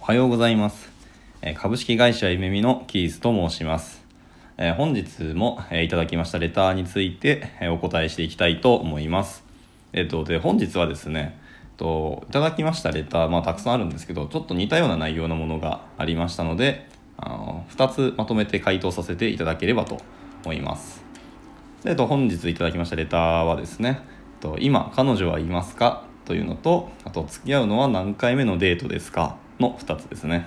おはようございます。株式会社ゆめみのキースと申します。本日も、えいただきましたレターについて、お答えしていきたいと思います。えっ、と、で、本日はですね、えっといただきましたレター、まあ、たくさんあるんですけど、ちょっと似たような内容のものがありましたので、あの2つまとめて回答させていただければと思います。でえっと、本日いただきましたレターはですね、と今、彼女はいますか？というのと、あと、付き合うのは何回目のデートですか？の2つですね。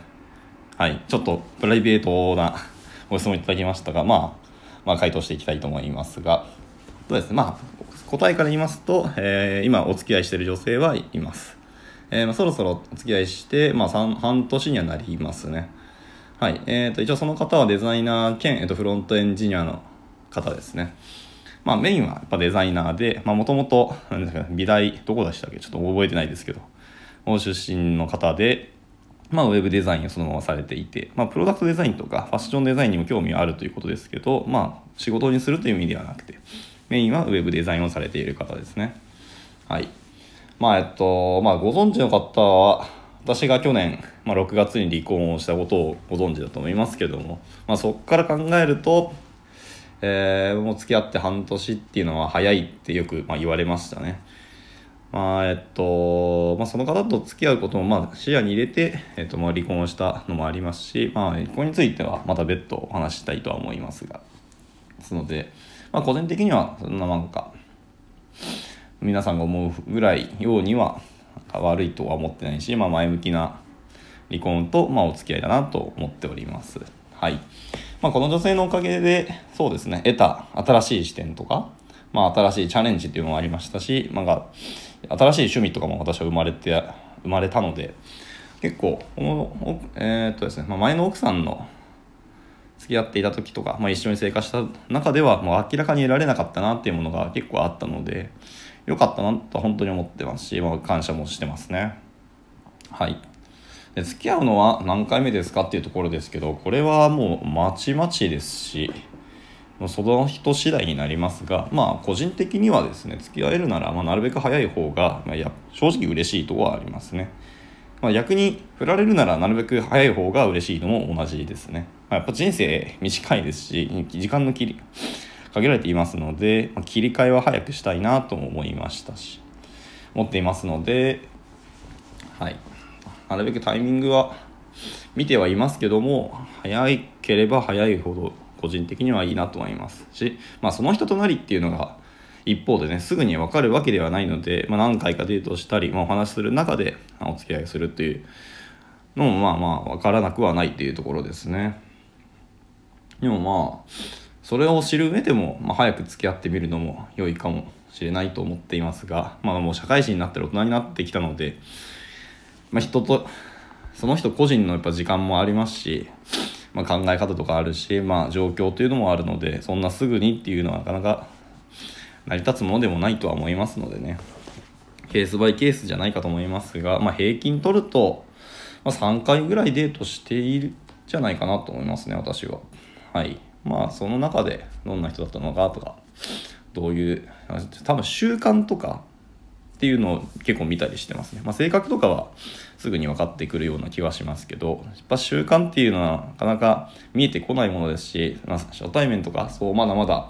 はい、ちょっとプライベートなご質問いただきましたが、まあ、まあ、回答していきたいと思いますが、そうですね、まあ、答えから言いますと、えー今お付き合いしている女性はいます。えーまあ、そろそろお付き合いして、まあ、半年にはなりますね。はい。えー、と、一応その方はデザイナー兼、えー、とフロントエンジニアの方ですね。まあ、メインはやっぱデザイナーで、まあ、もともと、なんですかね、美大、どこでしたっけ？ちょっと覚えてないですけど、大出身の方で、まあ、ウェブデザインをそのままされていて、まあ、プロダクトデザインとかファッションデザインにも興味があるということですけど、まあ、仕事にするという意味ではなくて、メインはウェブデザインをされている方ですね。はい。まあ、えっと、まあ、ご存知の方は、私が去年、まあ、6月に離婚をしたことをご存知だと思いますけども、まあ、そこから考えると、えーもう付き合って半年っていうのは早いってよく、まあ、言われましたね。まあえっとまあ、その方と付き合うこともまあ視野に入れて、えっと、まあ離婚をしたのもありますし、まあ、離婚についてはまた別途お話したいとは思いますがですので、まあ、個人的にはそんななんか皆さんが思うぐらいようには悪いとは思ってないし、まあ、前向きな離婚と、まあ、お付き合いだなと思っております。はい。まあ、この女性のおかげで、そうですね、得た新しい視点とか、まあ、新しいチャレンジっていうのもありましたし、まあ、新しい趣味とかも私は生まれて、生まれたので、結構、この、えーっとですね、まあ、前の奥さんの付き合っていた時とか、まあ、一緒に生活した中では、もう明らかに得られなかったなっていうものが結構あったので、良かったなと本当に思ってますし、まあ、感謝もしてますね。はい。で付き合うのは何回目ですかっていうところですけど、これはもうまちまちですし、その人次第になりますが、まあ個人的にはですね、付き合えるなら、まあ、なるべく早い方が、まあ、や正直嬉しいとはありますね。まあ、逆に振られるならなるべく早い方が嬉しいのも同じですね。まあ、やっぱ人生短いですし、時間の切り、限られていますので、まあ切り替えは早くしたいなとも思いましたし、思っていますので、はい。なるべくタイミングは見てはいますけども、早ければ早いほど個人的にはいいなと思いますし、まあその人となりっていうのが一方でね、すぐに分かるわけではないので、まあ何回かデートしたり、まあ、お話しする中でお付き合いするっていうのもまあまあ分からなくはないっていうところですね。でもまあ、それを知る上でも、まあ、早く付き合ってみるのも良いかもしれないと思っていますが、まあもう社会人になったら大人になってきたので、まあ、人とその人個人のやっぱ時間もありますし、まあ、考え方とかあるし、まあ、状況というのもあるのでそんなすぐにっていうのはなかなか成り立つものでもないとは思いますのでね。ケースバイケースじゃないかと思いますが、まあ、平均取ると、まあ、3回ぐらいデートしているじゃないかなと思いますね私は。はい。まあその中でどんな人だったのかとかどういう多分習慣とかっていうのを結構見たりしてますね。まあ、性格とかはすぐに分かってくるような気はしますけど、やっぱ習慣っていうのはなかなか見えてこないものですし、まあ、初対面とかそうまだまだ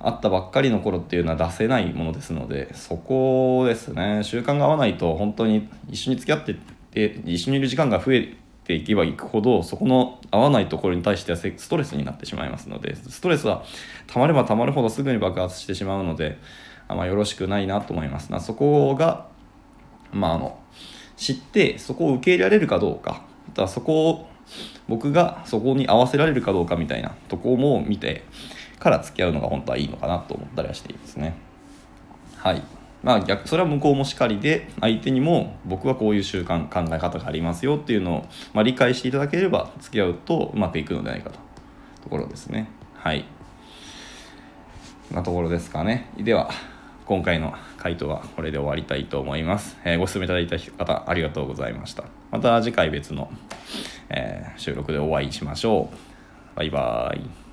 あったばっかりの頃っていうのは出せないものですので、そこですね、習慣が合わないと本当に一緒に付き合ってて、一緒にいる時間が増えていけばいくほど、そこの合わないところに対してはストレスになってしまいますので、ストレスは溜まれば溜まるほどすぐに爆発してしまうので、あま、よろしくないなと思います。なそこが、まあ、あの知ってそこを受け入れられるかどうかあとはそこを僕がそこに合わせられるかどうかみたいなとこも見てから付き合うのが本当はいいのかなと思ったりはしていますね。はい。まあ逆それは向こうもしかりで相手にも僕はこういう習慣考え方がありますよっていうのを、まあ、理解していただければ付き合うとうまくいくのではないかとところですねはいなところですかねでは今回の回答はこれで終わりたいと思います。えーご質問いただいた方ありがとうございました。また次回別の、えー収録でお会いしましょう。バイバーイ。